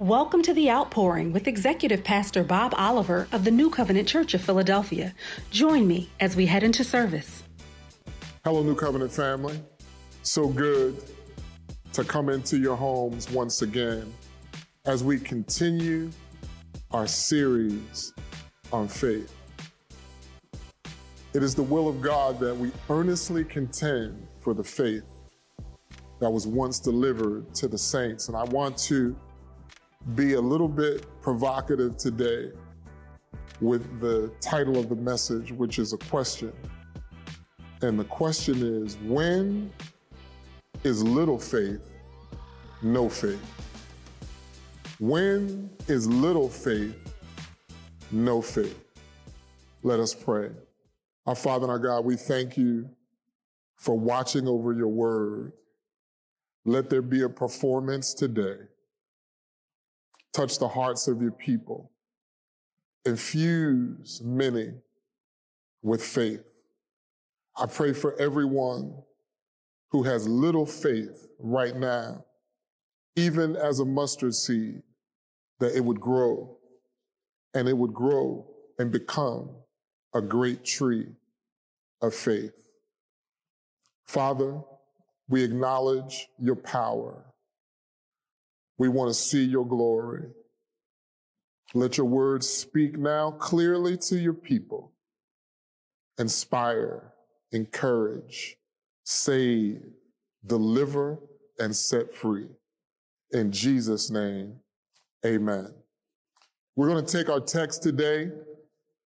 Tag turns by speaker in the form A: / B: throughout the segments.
A: Welcome to The Outpouring with Executive Pastor Bob Oliver of the New Covenant Church of Philadelphia. Join me as we head into service.
B: Hello, New Covenant family. So good to come into your homes once again as we continue our series on faith. It is the will of God that we earnestly contend for the faith that was once delivered to the saints. And I want to be a little bit provocative today with the title of the message, which is a question. And the question is when is little faith no faith? When is little faith no faith? Let us pray. Our Father and our God, we thank you for watching over your word. Let there be a performance today Touch the hearts of your people. Infuse many with faith. I pray for everyone who has little faith right now, even as a mustard seed, that it would grow and it would grow and become a great tree of faith. Father, we acknowledge your power we want to see your glory. Let your words speak now clearly to your people. Inspire, encourage, save, deliver, and set free. In Jesus' name, amen. We're going to take our text today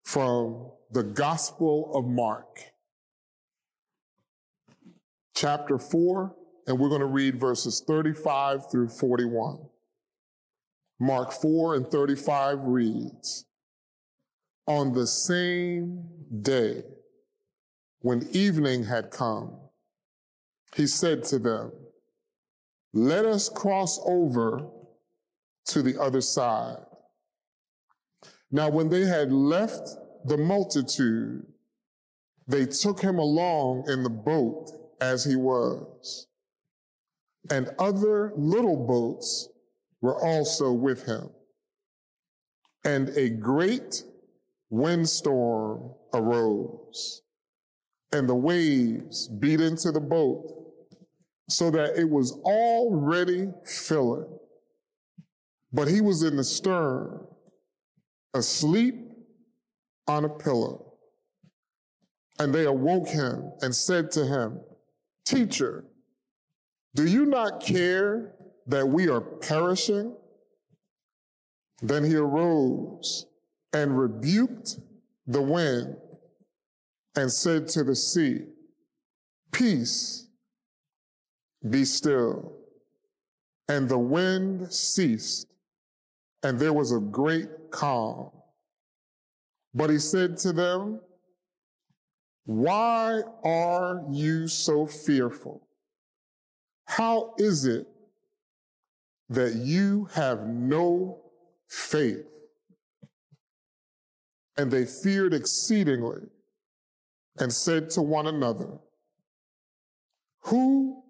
B: from the Gospel of Mark, chapter 4, and we're going to read verses 35 through 41. Mark 4 and 35 reads, On the same day, when evening had come, he said to them, Let us cross over to the other side. Now, when they had left the multitude, they took him along in the boat as he was and other little boats were also with him. And a great windstorm arose, and the waves beat into the boat so that it was already filling. But he was in the stern, asleep on a pillow. And they awoke him and said to him, Teacher, do you not care that we are perishing? Then he arose and rebuked the wind and said to the sea, Peace, be still. And the wind ceased, and there was a great calm. But he said to them, Why are you so fearful? How is it that you have no faith? And they feared exceedingly and said to one another, Who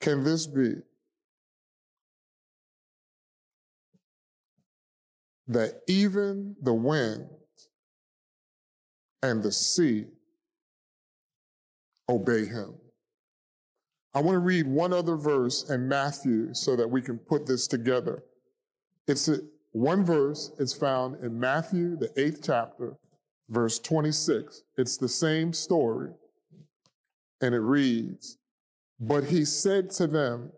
B: can this be? That even the wind and the sea obey him. I want to read one other verse in Matthew so that we can put this together. It's a, one verse. It's found in Matthew, the eighth chapter, verse 26. It's the same story. And it reads, But he said to them,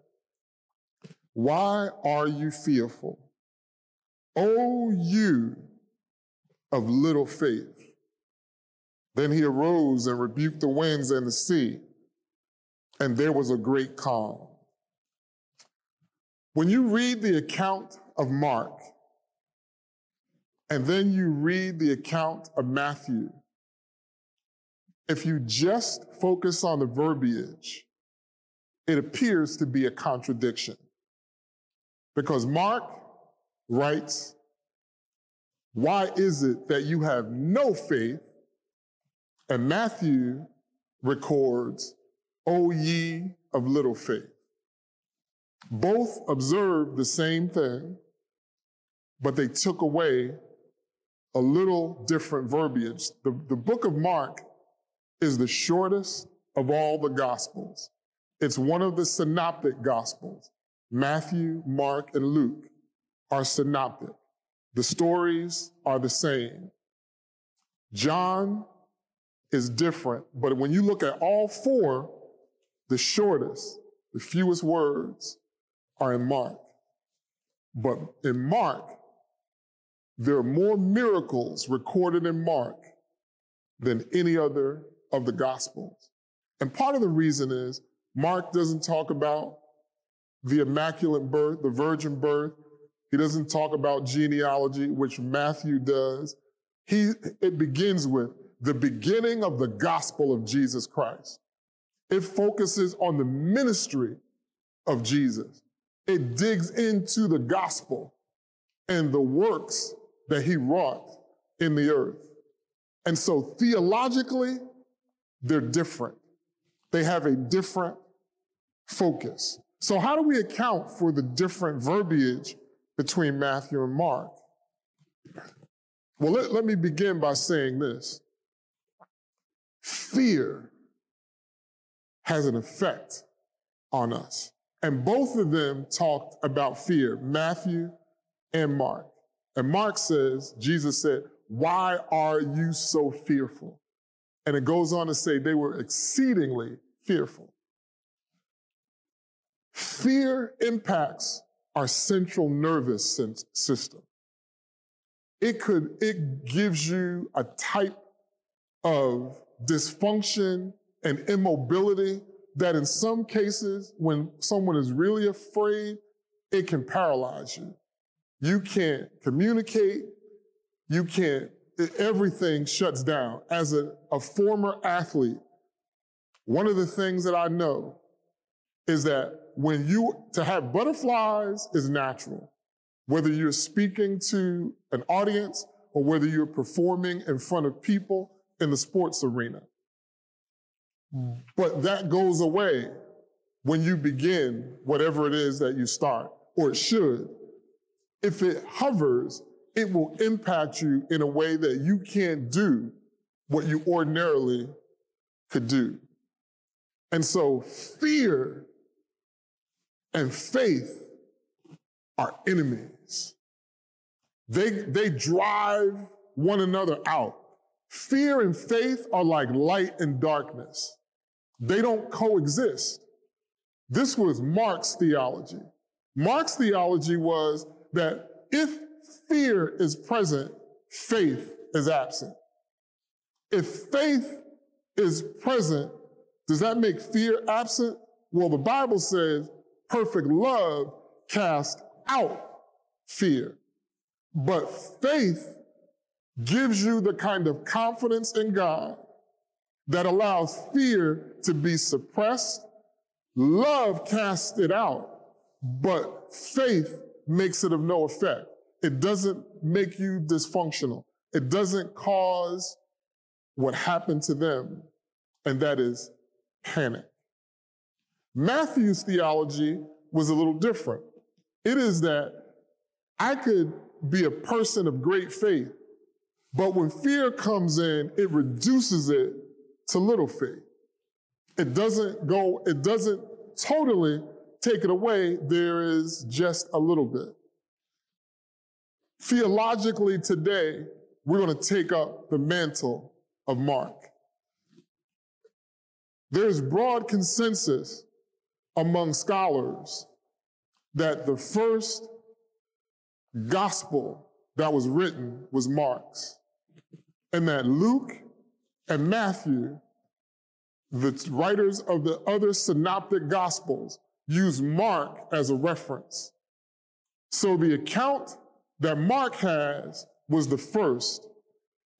B: Why are you fearful? O you of little faith. Then he arose and rebuked the winds and the sea and there was a great calm. When you read the account of Mark, and then you read the account of Matthew, if you just focus on the verbiage, it appears to be a contradiction. Because Mark writes, Why is it that you have no faith? And Matthew records, O ye of little faith. Both observed the same thing, but they took away a little different verbiage. The, the book of Mark is the shortest of all the gospels. It's one of the synoptic gospels. Matthew, Mark, and Luke are synoptic. The stories are the same. John is different, but when you look at all four, the shortest, the fewest words are in Mark. But in Mark, there are more miracles recorded in Mark than any other of the Gospels. And part of the reason is Mark doesn't talk about the immaculate birth, the virgin birth. He doesn't talk about genealogy, which Matthew does. He, it begins with the beginning of the gospel of Jesus Christ. It focuses on the ministry of Jesus. It digs into the gospel and the works that he wrought in the earth. And so theologically, they're different. They have a different focus. So, how do we account for the different verbiage between Matthew and Mark? Well, let, let me begin by saying this fear has an effect on us. And both of them talked about fear, Matthew and Mark. And Mark says, Jesus said, Why are you so fearful? And it goes on to say they were exceedingly fearful. Fear impacts our central nervous system. It could, it gives you a type of dysfunction and immobility that in some cases, when someone is really afraid, it can paralyze you. You can't communicate. You can't, everything shuts down. As a, a former athlete, one of the things that I know is that when you, to have butterflies is natural. Whether you're speaking to an audience or whether you're performing in front of people in the sports arena. Mm. But that goes away when you begin whatever it is that you start, or it should. If it hovers, it will impact you in a way that you can't do what you ordinarily could do. And so fear and faith are enemies. They, they drive one another out. Fear and faith are like light and darkness. They don't coexist. This was Mark's theology. Mark's theology was that if fear is present, faith is absent. If faith is present, does that make fear absent? Well, the Bible says perfect love casts out fear. But faith gives you the kind of confidence in God that allows fear to be suppressed. Love casts it out, but faith makes it of no effect. It doesn't make you dysfunctional. It doesn't cause what happened to them, and that is panic. Matthew's theology was a little different. It is that I could be a person of great faith, but when fear comes in, it reduces it to little faith. It doesn't go, it doesn't totally take it away. There is just a little bit. Theologically, today, we're going to take up the mantle of Mark. There's broad consensus among scholars that the first gospel that was written was Mark's, and that Luke and Matthew, the writers of the other synoptic gospels, use Mark as a reference. So the account that Mark has was the first,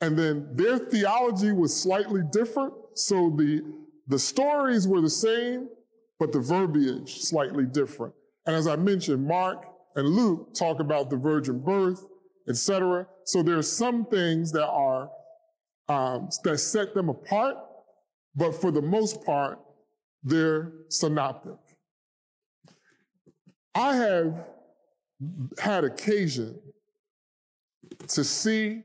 B: and then their theology was slightly different. So the, the stories were the same, but the verbiage slightly different. And as I mentioned, Mark and Luke talk about the virgin birth, etc. So there are some things that are um, that set them apart, but for the most part, they're synoptic. I have had occasion to see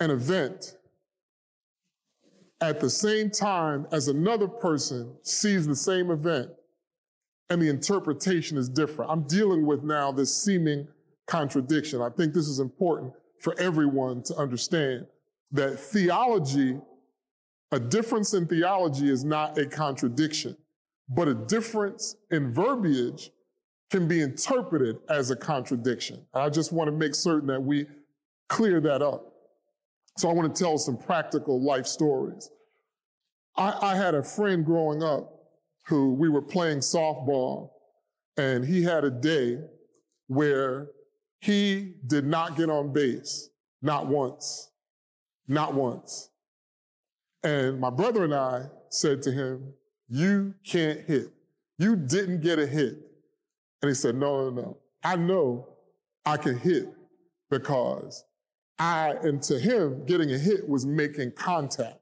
B: an event at the same time as another person sees the same event and the interpretation is different. I'm dealing with now this seeming contradiction. I think this is important for everyone to understand that theology, a difference in theology is not a contradiction, but a difference in verbiage can be interpreted as a contradiction. I just want to make certain that we clear that up. So I want to tell some practical life stories. I, I had a friend growing up who we were playing softball, and he had a day where he did not get on base, not once, not once. And my brother and I said to him, You can't hit. You didn't get a hit. And he said, No, no, no. I know I can hit because I, and to him, getting a hit was making contact.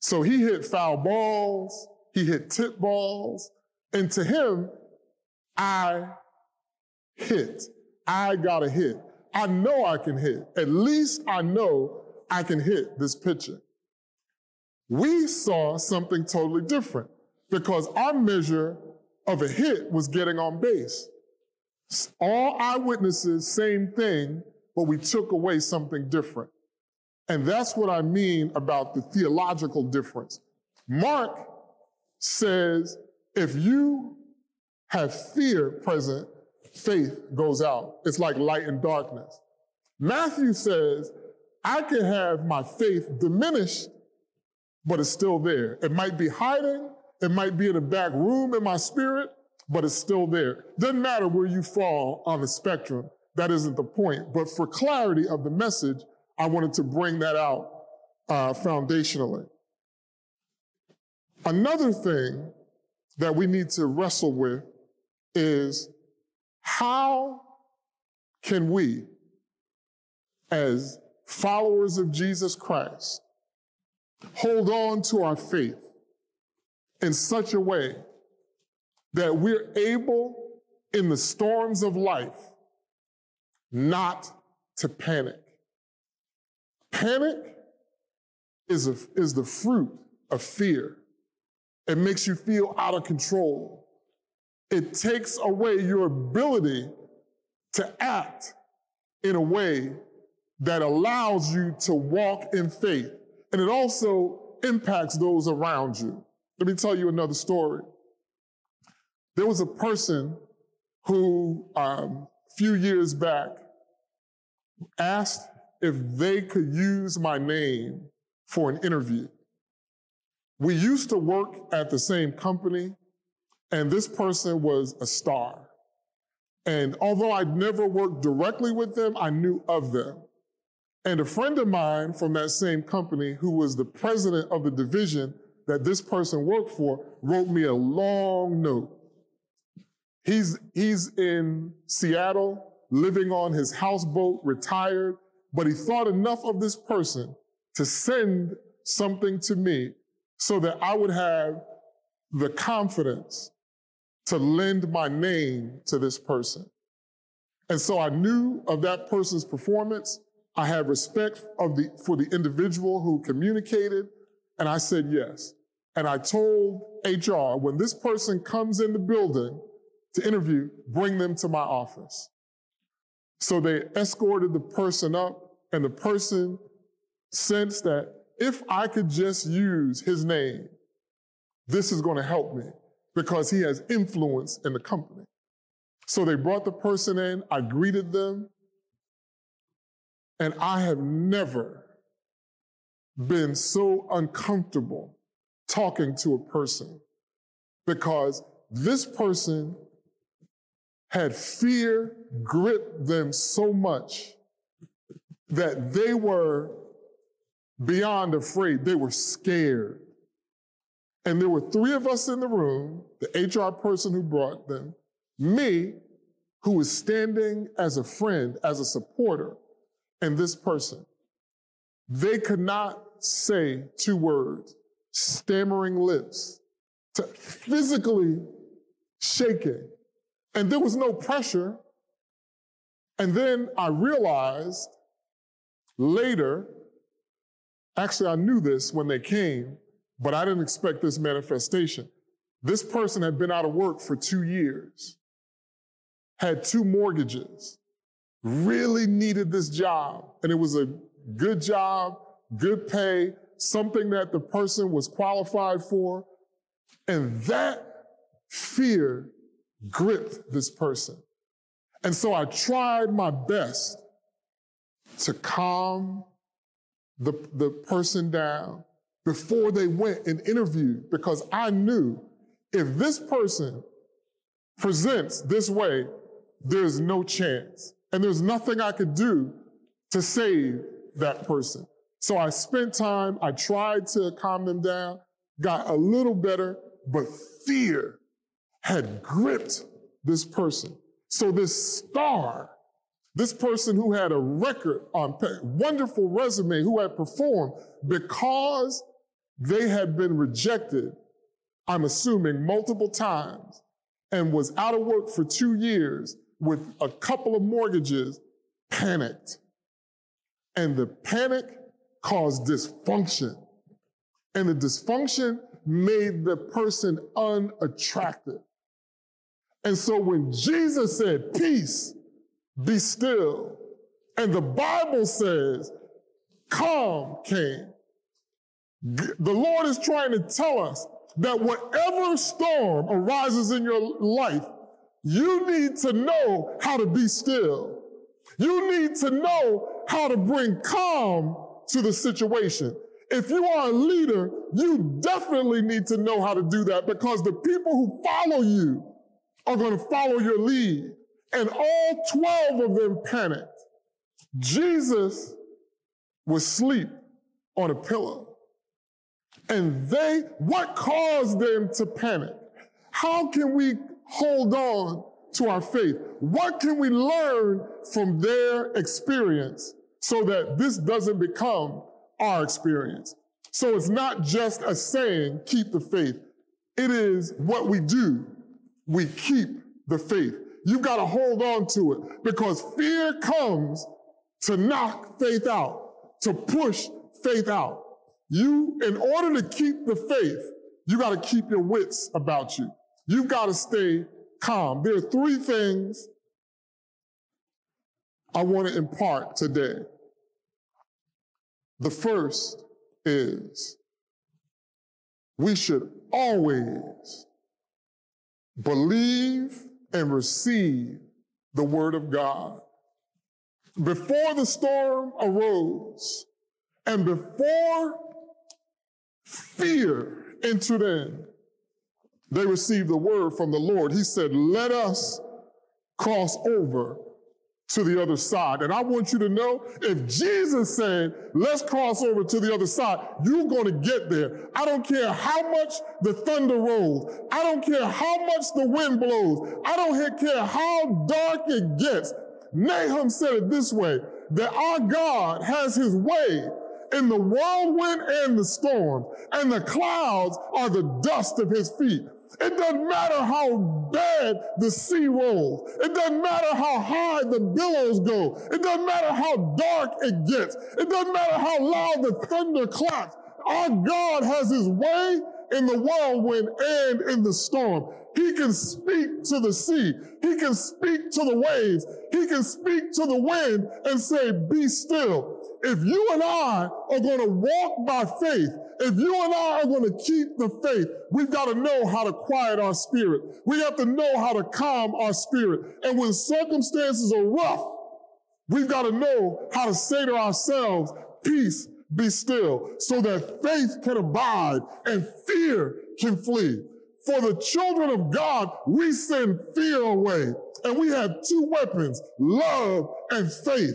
B: So he hit foul balls, he hit tip balls, and to him, I hit. I got a hit. I know I can hit. At least I know I can hit this pitcher. We saw something totally different because our measure of a hit was getting on base. All eyewitnesses, same thing, but we took away something different. And that's what I mean about the theological difference. Mark says if you have fear present, faith goes out. It's like light and darkness. Matthew says, I can have my faith diminished, but it's still there. It might be hiding, it might be in a back room in my spirit, but it's still there. Doesn't matter where you fall on the spectrum. That isn't the point. But for clarity of the message, I wanted to bring that out uh, foundationally. Another thing that we need to wrestle with is how can we, as followers of Jesus Christ, hold on to our faith in such a way that we're able in the storms of life not to panic. Panic is, a, is the fruit of fear. It makes you feel out of control. It takes away your ability to act in a way that allows you to walk in faith. And it also impacts those around you. Let me tell you another story. There was a person who, um, a few years back, asked if they could use my name for an interview. We used to work at the same company, and this person was a star. And although I'd never worked directly with them, I knew of them. And a friend of mine from that same company, who was the president of the division that this person worked for, wrote me a long note. He's, he's in Seattle, living on his houseboat, retired, but he thought enough of this person to send something to me so that I would have the confidence to lend my name to this person. And so I knew of that person's performance. I had respect of the, for the individual who communicated, and I said yes. And I told HR, when this person comes in the building to interview, bring them to my office. So they escorted the person up, and the person sensed that if I could just use his name, this is going to help me because he has influence in the company. So they brought the person in, I greeted them, and I have never been so uncomfortable talking to a person because this person had fear grip them so much that they were beyond afraid. They were scared. And there were three of us in the room the HR person who brought them, me, who was standing as a friend, as a supporter, and this person. They could not say two words, stammering lips, physically shaking. And there was no pressure. And then I realized later, actually, I knew this when they came, but I didn't expect this manifestation. This person had been out of work for two years, had two mortgages, really needed this job. And it was a good job, good pay, something that the person was qualified for. And that fear gripped this person. And so I tried my best to calm the, the person down before they went and interviewed because I knew if this person presents this way, there's no chance. And there's nothing I could do to save that person. So I spent time, I tried to calm them down, got a little better, but fear had gripped this person. So this star, this person who had a record on wonderful resume, who had performed because they had been rejected, I'm assuming multiple times, and was out of work for two years with a couple of mortgages, panicked. And the panic caused dysfunction. And the dysfunction made the person unattractive. And so when Jesus said, Peace, be still, and the Bible says, calm came, the Lord is trying to tell us that whatever storm arises in your life, you need to know how to be still. You need to know how to bring calm to the situation. If you are a leader, you definitely need to know how to do that because the people who follow you are going to follow your lead. And all 12 of them panicked. Jesus was asleep on a pillow. And they, what caused them to panic? How can we hold on to our faith? What can we learn from their experience so that this doesn't become our experience? So it's not just a saying, keep the faith. It is what we do we keep the faith. You've got to hold on to it because fear comes to knock faith out, to push faith out. You, in order to keep the faith, you got to keep your wits about you. You've got to stay calm. There are three things I want to impart today. The first is we should always believe and receive the word of God. Before the storm arose and before fear entered in, they received the word from the Lord. He said, let us cross over to the other side. And I want you to know if Jesus said, let's cross over to the other side, you're going to get there. I don't care how much the thunder rolls. I don't care how much the wind blows. I don't care how dark it gets. Nahum said it this way, that our God has his way in the whirlwind and the storm, and the clouds are the dust of his feet. It doesn't matter how bad the sea rolls. It doesn't matter how high the billows go. It doesn't matter how dark it gets. It doesn't matter how loud the thunder claps. Our God has his way in the whirlwind and in the storm. He can speak to the sea. He can speak to the waves. He can speak to the wind and say, be still. If you and I are going to walk by faith, if you and I are going to keep the faith, we've got to know how to quiet our spirit. We have to know how to calm our spirit. And when circumstances are rough, we've got to know how to say to ourselves, peace, be still, so that faith can abide and fear can flee. For the children of God, we send fear away. And we have two weapons, love and faith.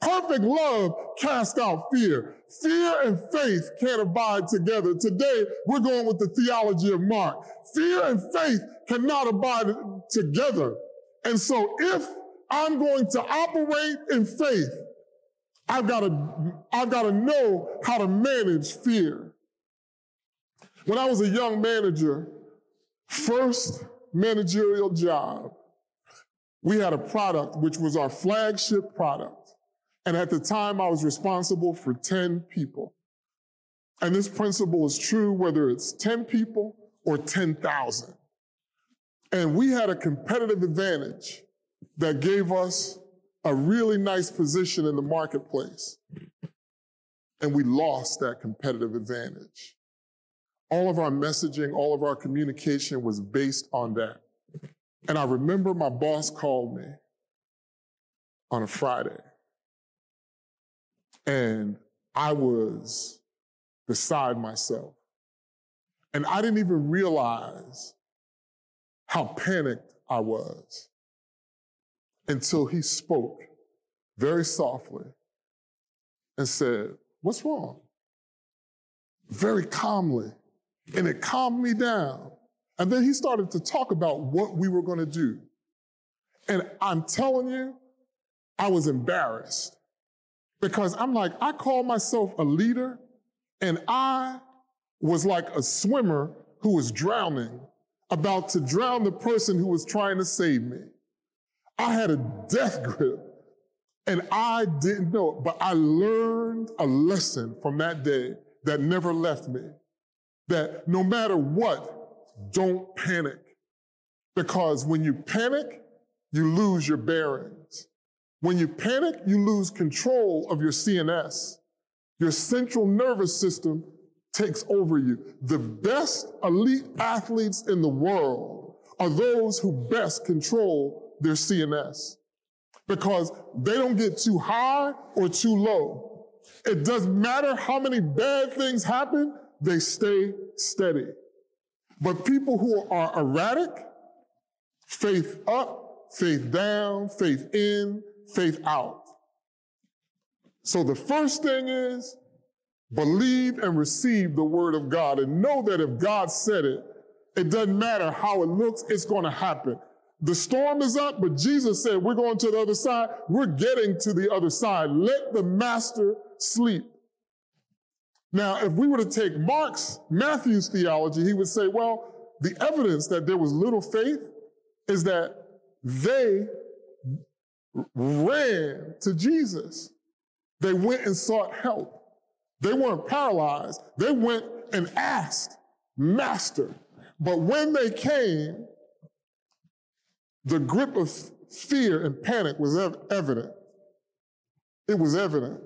B: Perfect love casts out fear. Fear and faith can't abide together. Today, we're going with the theology of Mark. Fear and faith cannot abide together. And so if I'm going to operate in faith, I've got to, I've got to know how to manage fear. When I was a young manager, first managerial job, we had a product which was our flagship product. And at the time, I was responsible for 10 people. And this principle is true whether it's 10 people or 10,000. And we had a competitive advantage that gave us a really nice position in the marketplace. And we lost that competitive advantage. All of our messaging, all of our communication was based on that. And I remember my boss called me on a Friday. And I was beside myself. And I didn't even realize how panicked I was until he spoke very softly and said, What's wrong? Very calmly. And it calmed me down. And then he started to talk about what we were going to do. And I'm telling you, I was embarrassed because I'm like, I call myself a leader, and I was like a swimmer who was drowning, about to drown the person who was trying to save me. I had a death grip and I didn't know it, but I learned a lesson from that day that never left me. That no matter what, don't panic. Because when you panic, you lose your bearings. When you panic, you lose control of your CNS. Your central nervous system takes over you. The best elite athletes in the world are those who best control their CNS because they don't get too high or too low. It doesn't matter how many bad things happen, they stay steady. But people who are erratic, faith up, faith down, faith in, faith out. So the first thing is believe and receive the word of God and know that if God said it, it doesn't matter how it looks, it's going to happen. The storm is up, but Jesus said, we're going to the other side. We're getting to the other side. Let the master sleep. Now, if we were to take Mark's, Matthew's theology, he would say, well, the evidence that there was little faith is that they ran to Jesus. They went and sought help. They weren't paralyzed. They went and asked, Master. But when they came, the grip of fear and panic was ev- evident. It was evident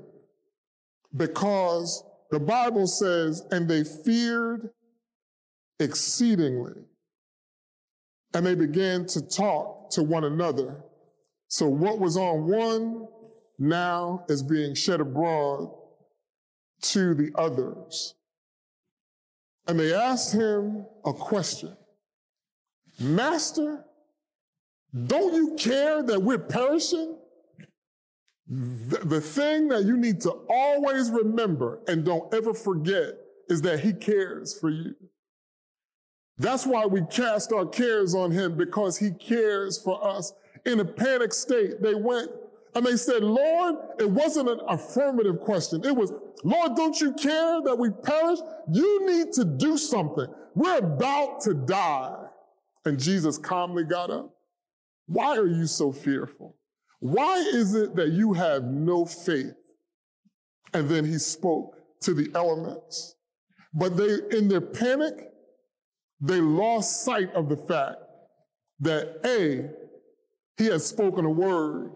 B: because the Bible says, and they feared exceedingly. And they began to talk to one another. So what was on one now is being shed abroad to the others. And they asked him a question Master, don't you care that we're perishing? The, the thing that you need to always remember and don't ever forget is that He cares for you. That's why we cast our cares on Him because He cares for us. In a panic state, they went and they said, Lord, it wasn't an affirmative question. It was, Lord, don't you care that we perish? You need to do something. We're about to die. And Jesus calmly got up why are you so fearful? Why is it that you have no faith? And then he spoke to the elements. But they, in their panic, they lost sight of the fact that A, he had spoken a word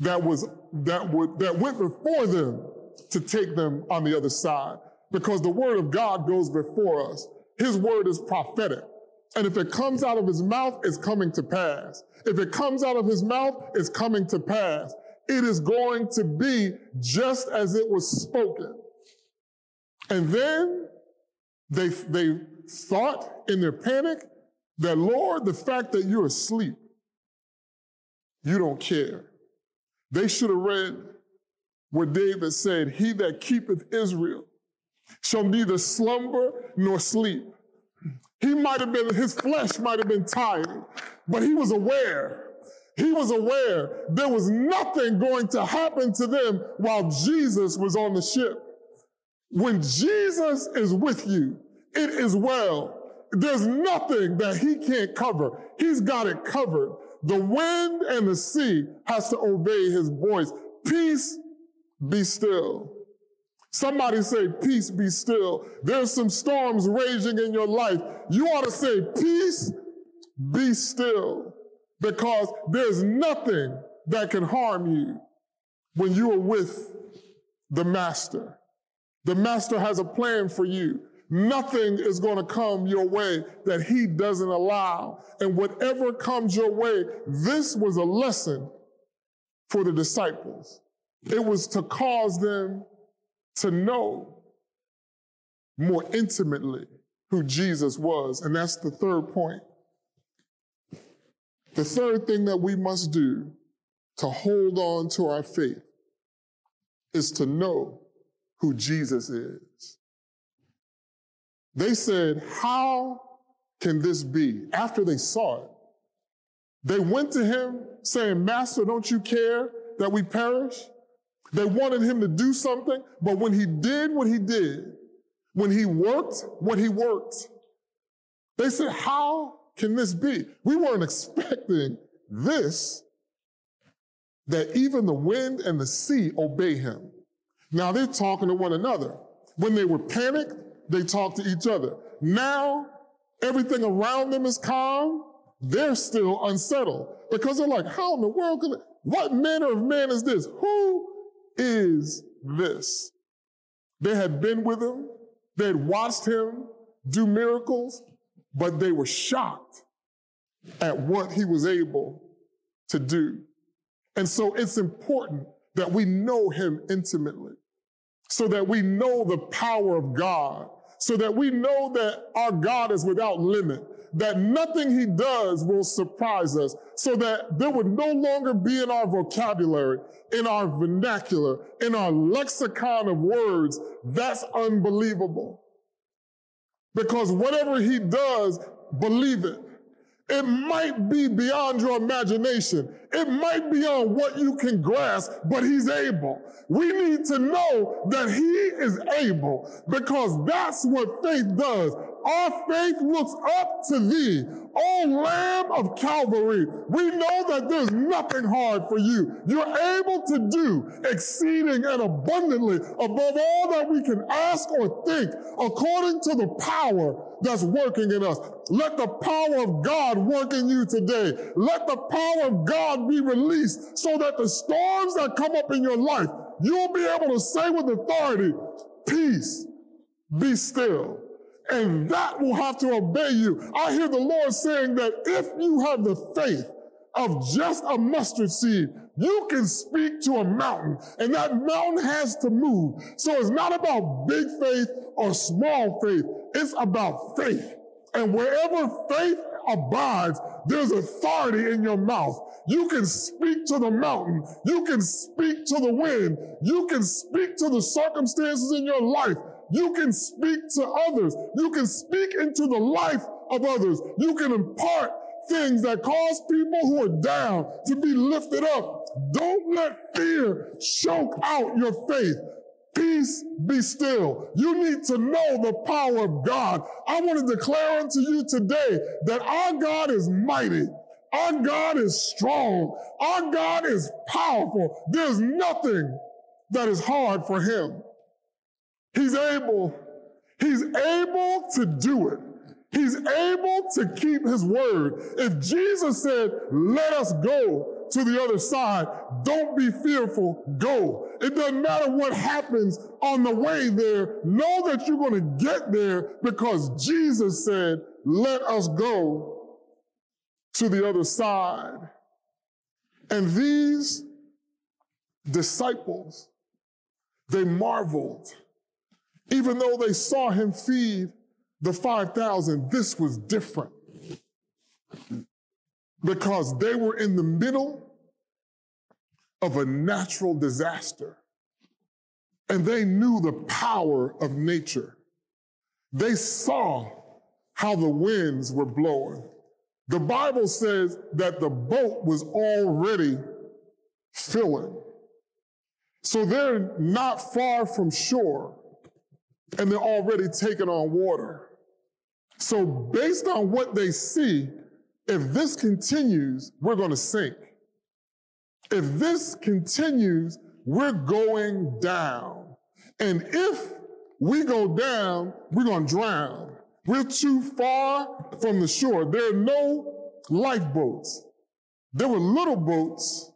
B: that was, that would, that went before them to take them on the other side. Because the word of God goes before us. His word is prophetic. And if it comes out of his mouth, it's coming to pass. If it comes out of his mouth, it's coming to pass. It is going to be just as it was spoken. And then they, they thought in their panic that, Lord, the fact that you're asleep, you don't care. They should have read where David said, He that keepeth Israel shall neither slumber nor sleep. He might have been, his flesh might have been tired, but he was aware. He was aware there was nothing going to happen to them while Jesus was on the ship. When Jesus is with you, it is well. There's nothing that he can't cover. He's got it covered. The wind and the sea has to obey his voice. Peace, be still. Somebody say, peace, be still. There's some storms raging in your life. You ought to say, peace, be still. Because there's nothing that can harm you when you are with the master. The master has a plan for you. Nothing is going to come your way that he doesn't allow. And whatever comes your way, this was a lesson for the disciples. It was to cause them to know more intimately who Jesus was. And that's the third point. The third thing that we must do to hold on to our faith is to know who Jesus is. They said, How can this be? After they saw it, they went to him saying, Master, don't you care that we perish? They wanted him to do something, but when he did what he did, when he worked what he worked, they said, How can this be? We weren't expecting this, that even the wind and the sea obey him. Now they're talking to one another. When they were panicked, they talked to each other. Now everything around them is calm. They're still unsettled because they're like, how in the world can, what manner of man is this? Who is this? They had been with him. They had watched him do miracles, but they were shocked at what he was able to do. And so it's important that we know him intimately, so that we know the power of God, so that we know that our God is without limit, that nothing he does will surprise us, so that there would no longer be in our vocabulary, in our vernacular, in our lexicon of words, that's unbelievable. Because whatever he does, believe it. It might be beyond your imagination. It might be on what you can grasp, but he's able. We need to know that he is able because that's what faith does. Our faith looks up to thee, O Lamb of Calvary. We know that there's nothing hard for you. You're able to do exceeding and abundantly above all that we can ask or think according to the power that's working in us. Let the power of God work in you today. Let the power of God be released so that the storms that come up in your life, you'll be able to say with authority, peace, be still. And that will have to obey you. I hear the Lord saying that if you have the faith of just a mustard seed, you can speak to a mountain and that mountain has to move. So it's not about big faith or small faith. It's about faith. And wherever faith abides, there's authority in your mouth. You can speak to the mountain. You can speak to the wind. You can speak to the circumstances in your life. You can speak to others. You can speak into the life of others. You can impart things that cause people who are down to be lifted up. Don't let fear choke out your faith. Peace be still. You need to know the power of God. I want to declare unto you today that our God is mighty. Our God is strong. Our God is powerful. There's nothing that is hard for him. He's able. He's able to do it. He's able to keep his word. If Jesus said, let us go to the other side, don't be fearful, go. It doesn't matter what happens on the way there. Know that you're going to get there because Jesus said, let us go to the other side. And these disciples, they marveled. Even though they saw him feed the 5,000, this was different because they were in the middle of a natural disaster and they knew the power of nature. They saw how the winds were blowing. The Bible says that the boat was already filling. So they're not far from shore and they're already taking on water. So, based on what they see, if this continues, we're going to sink. If this continues, we're going down. And if we go down, we're going to drown. We're too far from the shore. There are no lifeboats. There were little boats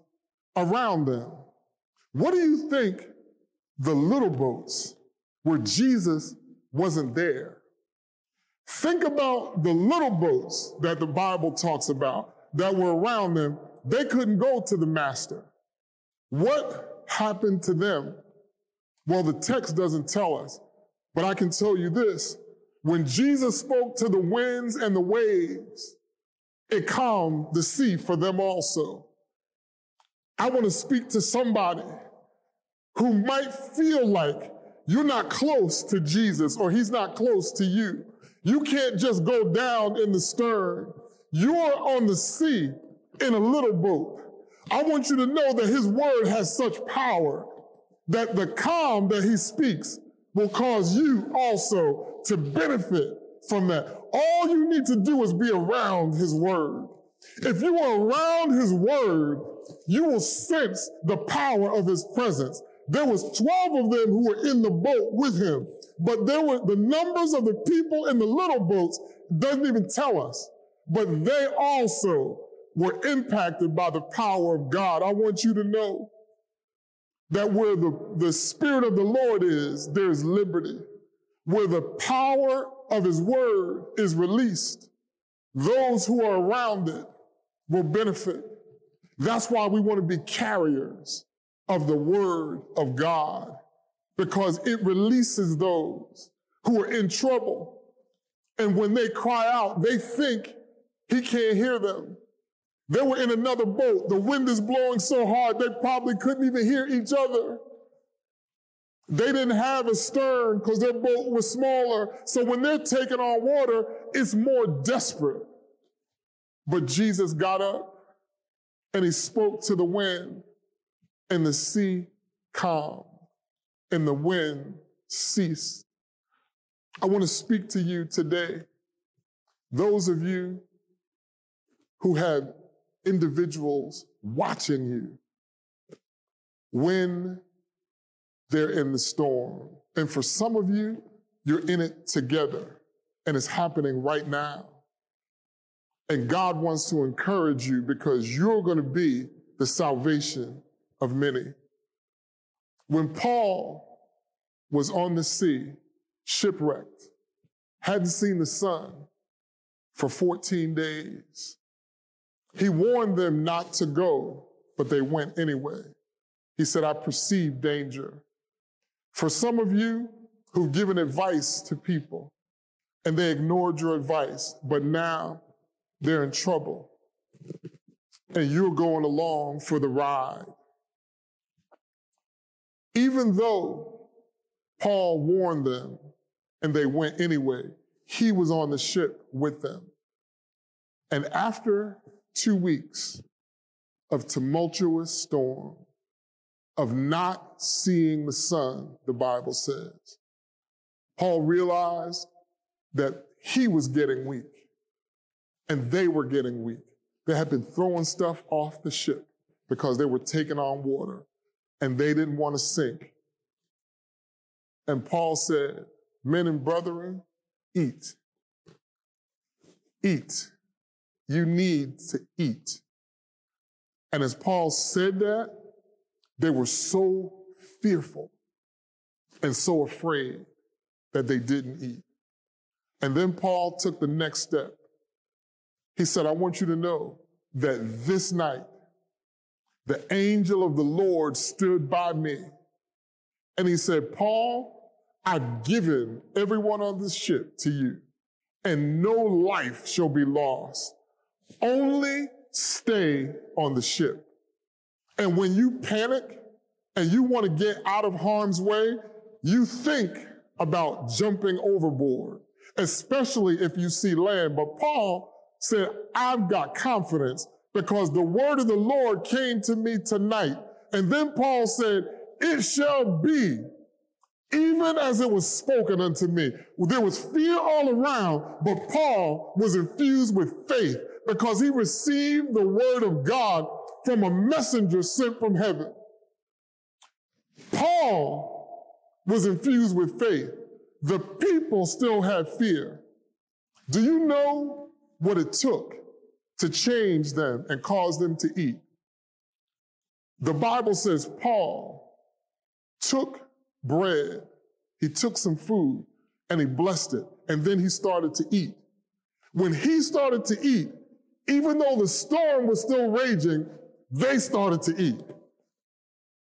B: around them. What do you think the little boats where Jesus wasn't there? Think about the little boats that the Bible talks about that were around them. They couldn't go to the master. What happened to them? Well, the text doesn't tell us, but I can tell you this. When Jesus spoke to the winds and the waves, it calmed the sea for them also. I want to speak to somebody who might feel like you're not close to Jesus or he's not close to you. You can't just go down in the stern. You're on the sea in a little boat. I want you to know that his word has such power that the calm that he speaks will cause you also to benefit from that. All you need to do is be around his word. If you are around his word, you will sense the power of his presence. There was 12 of them who were in the boat with him, but there were the numbers of the people in the little boats doesn't even tell us, but they also were impacted by the power of God. I want you to know that where the, the Spirit of the Lord is, there is liberty. Where the power of His Word is released, those who are around it will benefit. That's why we want to be carriers of the Word of God, because it releases those who are in trouble. And when they cry out, they think He can't hear them. They were in another boat. The wind is blowing so hard, they probably couldn't even hear each other. They didn't have a stern because their boat was smaller. So when they're taking on water, it's more desperate. But Jesus got up and he spoke to the wind, and the sea calmed, and the wind ceased. I want to speak to you today. Those of you who have individuals watching you when they're in the storm. And for some of you, you're in it together and it's happening right now. And God wants to encourage you because you're going to be the salvation of many. When Paul was on the sea, shipwrecked, hadn't seen the sun for 14 days, he warned them not to go, but they went anyway. He said, I perceive danger. For some of you who've given advice to people and they ignored your advice, but now they're in trouble and you're going along for the ride. Even though Paul warned them and they went anyway, he was on the ship with them. And after two weeks of tumultuous storm, of not seeing the sun, the Bible says. Paul realized that he was getting weak and they were getting weak. They had been throwing stuff off the ship because they were taking on water and they didn't want to sink. And Paul said, Men and brethren, eat. Eat you need to eat. And as Paul said that, they were so fearful and so afraid that they didn't eat. And then Paul took the next step. He said, I want you to know that this night, the angel of the Lord stood by me. And he said, Paul, I've given everyone on this ship to you, and no life shall be lost. Only stay on the ship. And when you panic and you want to get out of harm's way, you think about jumping overboard, especially if you see land. But Paul said, I've got confidence because the word of the Lord came to me tonight. And then Paul said, It shall be even as it was spoken unto me. There was fear all around, but Paul was infused with faith because he received the word of God from a messenger sent from heaven. Paul was infused with faith. The people still had fear. Do you know what it took to change them and cause them to eat? The Bible says Paul took bread, he took some food, and he blessed it, and then he started to eat. When he started to eat, even though the storm was still raging, they started to eat.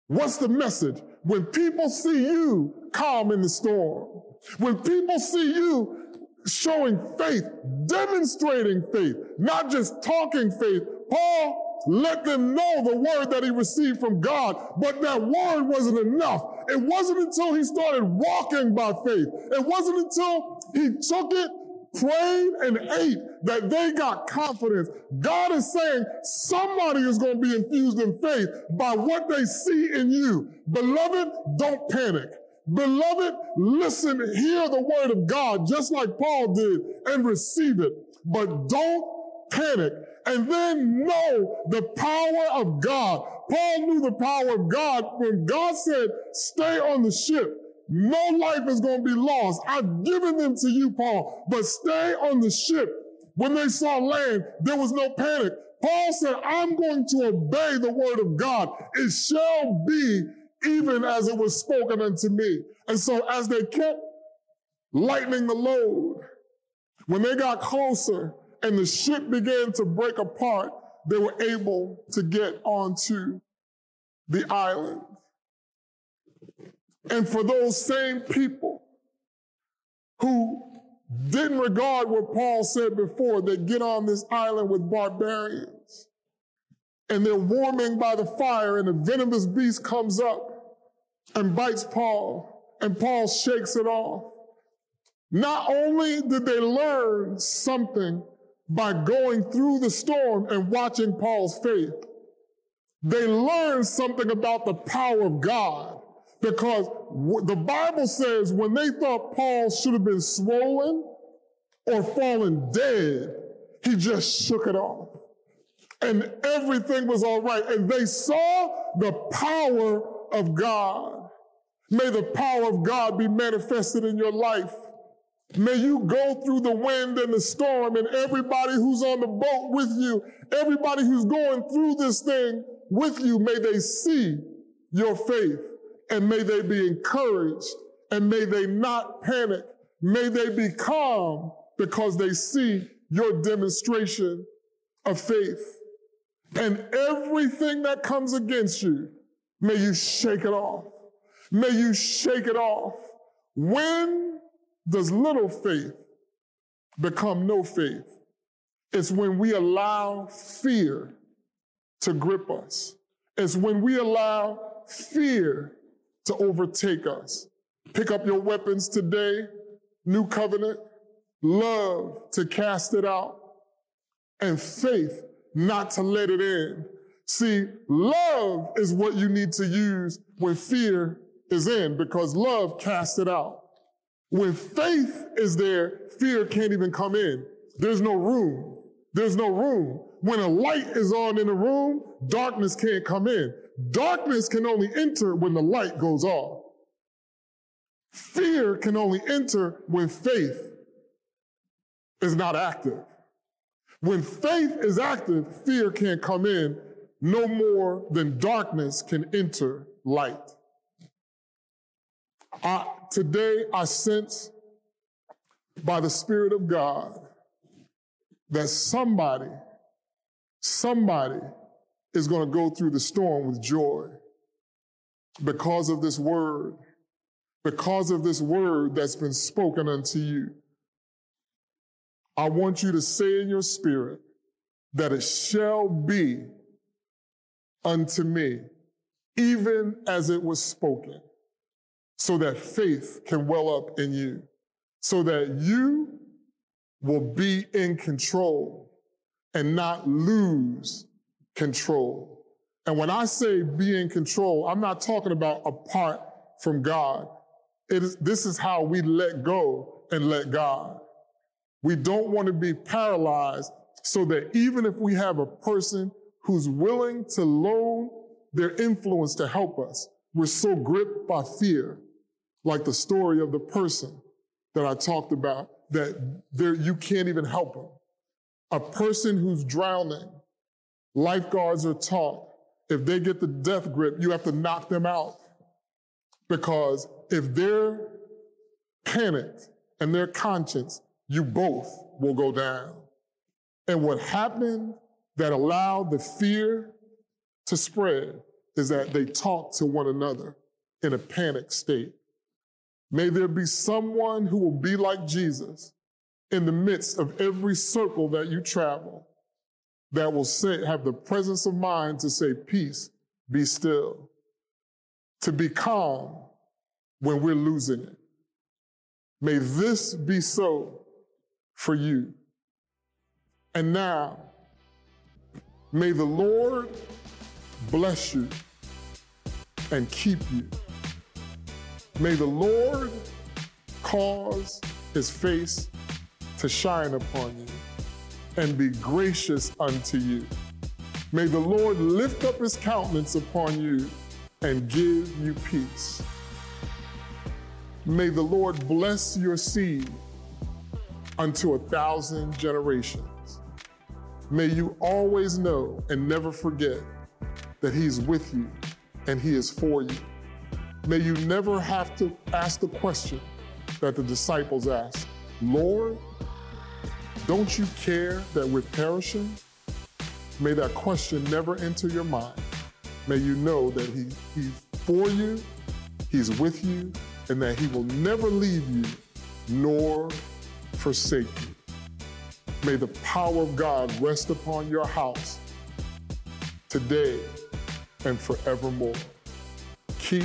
B: What's the message? When people see you calm in the storm, when people see you showing faith, demonstrating faith, not just talking faith, Paul let them know the word that he received from God, but that word wasn't enough. It wasn't until he started walking by faith. It wasn't until he took it, prayed, and ate that they got confidence. God is saying somebody is going to be infused in faith by what they see in you. Beloved, don't panic. Beloved, listen, hear the word of God just like Paul did and receive it. But don't panic and then know the power of God. Paul knew the power of God when God said, stay on the ship. No life is going to be lost. I've given them to you, Paul, but stay on the ship. When they saw land, there was no panic. Paul said, I'm going to obey the word of God. It shall be even as it was spoken unto me. And so as they kept lightening the load, when they got closer, and the ship began to break apart, they were able to get onto the island. And for those same people who didn't regard what Paul said before, they get on this island with barbarians and they're warming by the fire and a venomous beast comes up and bites Paul and Paul shakes it off. Not only did they learn something by going through the storm and watching Paul's faith. They learned something about the power of God because the Bible says when they thought Paul should have been swollen or fallen dead, he just shook it off. And everything was all right. And they saw the power of God. May the power of God be manifested in your life. May you go through the wind and the storm and everybody who's on the boat with you, everybody who's going through this thing with you, may they see your faith and may they be encouraged and may they not panic. May they be calm because they see your demonstration of faith. And everything that comes against you, may you shake it off. May you shake it off. When does little faith become no faith? It's when we allow fear to grip us. It's when we allow fear to overtake us. Pick up your weapons today, new covenant, love to cast it out, and faith not to let it in. See, love is what you need to use when fear is in because love casts it out. When faith is there, fear can't even come in. There's no room. There's no room. When a light is on in a room, darkness can't come in. Darkness can only enter when the light goes off. Fear can only enter when faith is not active. When faith is active, fear can't come in no more than darkness can enter light. I, today I sense by the Spirit of God that somebody, somebody is going to go through the storm with joy because of this word, because of this word that's been spoken unto you. I want you to say in your spirit that it shall be unto me, even as it was spoken so that faith can well up in you, so that you will be in control and not lose control. And when I say be in control, I'm not talking about apart from God. This is how we let go and let God. We don't want to be paralyzed so that even if we have a person who's willing to loan their influence to help us, we're so gripped by fear, like the story of the person that I talked about, that there, you can't even help them. A person who's drowning, lifeguards are taught, if they get the death grip, you have to knock them out. Because if they're panicked and their conscience, you both will go down. And what happened that allowed the fear to spread is that they talked to one another in a panic state. May there be someone who will be like Jesus in the midst of every circle that you travel that will say, have the presence of mind to say, Peace, be still, to be calm when we're losing it. May this be so for you. And now, may the Lord bless you and keep you. May the Lord cause his face to shine upon you and be gracious unto you. May the Lord lift up his countenance upon you and give you peace. May the Lord bless your seed unto a thousand generations. May you always know and never forget that He's with you and He is for you. May you never have to ask the question that the disciples asked Lord, don't you care that we're perishing? May that question never enter your mind. May you know that he, He's for you, He's with you, and that He will never leave you nor forsake you. May the power of God rest upon your house today and forevermore. Keep